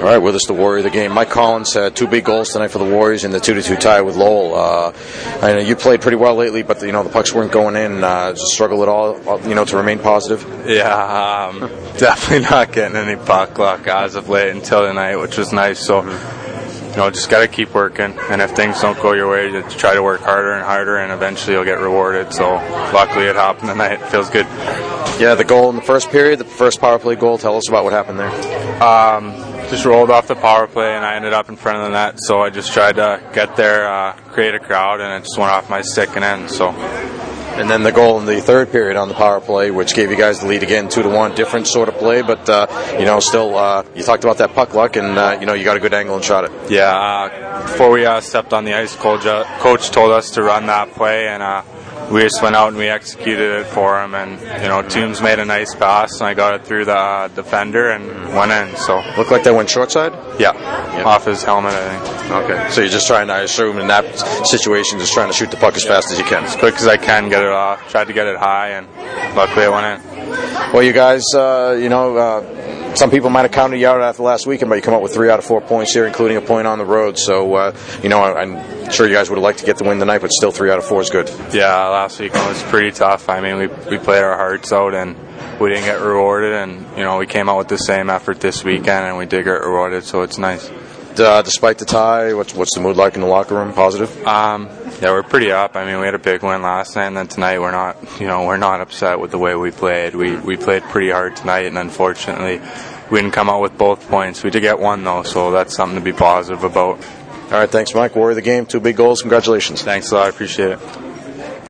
All right, with us the Warrior of the game. Mike Collins had two big goals tonight for the Warriors in the two-to-two tie with Lowell. Uh, I know you played pretty well lately, but you know the pucks weren't going in. Uh, struggle at all, uh, you know, to remain positive. Yeah, um, definitely not getting any puck luck as of late until tonight, which was nice. So. You know, just got to keep working, and if things don't go your way, you try to work harder and harder, and eventually you'll get rewarded. So, luckily, it happened tonight. It feels good. Yeah, the goal in the first period, the first power play goal. Tell us about what happened there. Um, just rolled off the power play and I ended up in front of the net. So I just tried to get there, uh, create a crowd, and it just went off my stick and in. So. And then the goal in the third period on the power play, which gave you guys the lead again, two to one, different sort of play, but uh, you know, still, uh, you talked about that puck luck, and uh, you know, you got a good angle and shot it. Yeah, uh, before we uh, stepped on the ice, coach, coach told us to run that play, and uh, we just went out and we executed it for him. And you know, Toombs made a nice pass, and I got it through the uh, defender and went in. So looked like that went short side. Yeah, yeah. off his helmet, I think. Okay, so you're just trying to, I assume, in that situation, just trying to shoot the puck as fast as you can, as quick as I can, get it off. Tried to get it high, and luckily it went in. Well, you guys, uh, you know. Uh, some people might have counted you out after last weekend, but you come up with three out of four points here, including a point on the road. So, uh, you know, I'm sure you guys would have liked to get the win tonight, but still three out of four is good. Yeah, last week was pretty tough. I mean, we, we played our hearts out and we didn't get rewarded, and, you know, we came out with the same effort this weekend and we did get rewarded, so it's nice. Uh, despite the tie, what's, what's the mood like in the locker room? Positive? Um, yeah, we're pretty up. I mean, we had a big win last night, and then tonight we're not. You know, we're not upset with the way we played. We we played pretty hard tonight, and unfortunately, we didn't come out with both points. We did get one though, so that's something to be positive about. All right, thanks, Mike. Warrior the game, two big goals. Congratulations. Thanks a lot. I appreciate it.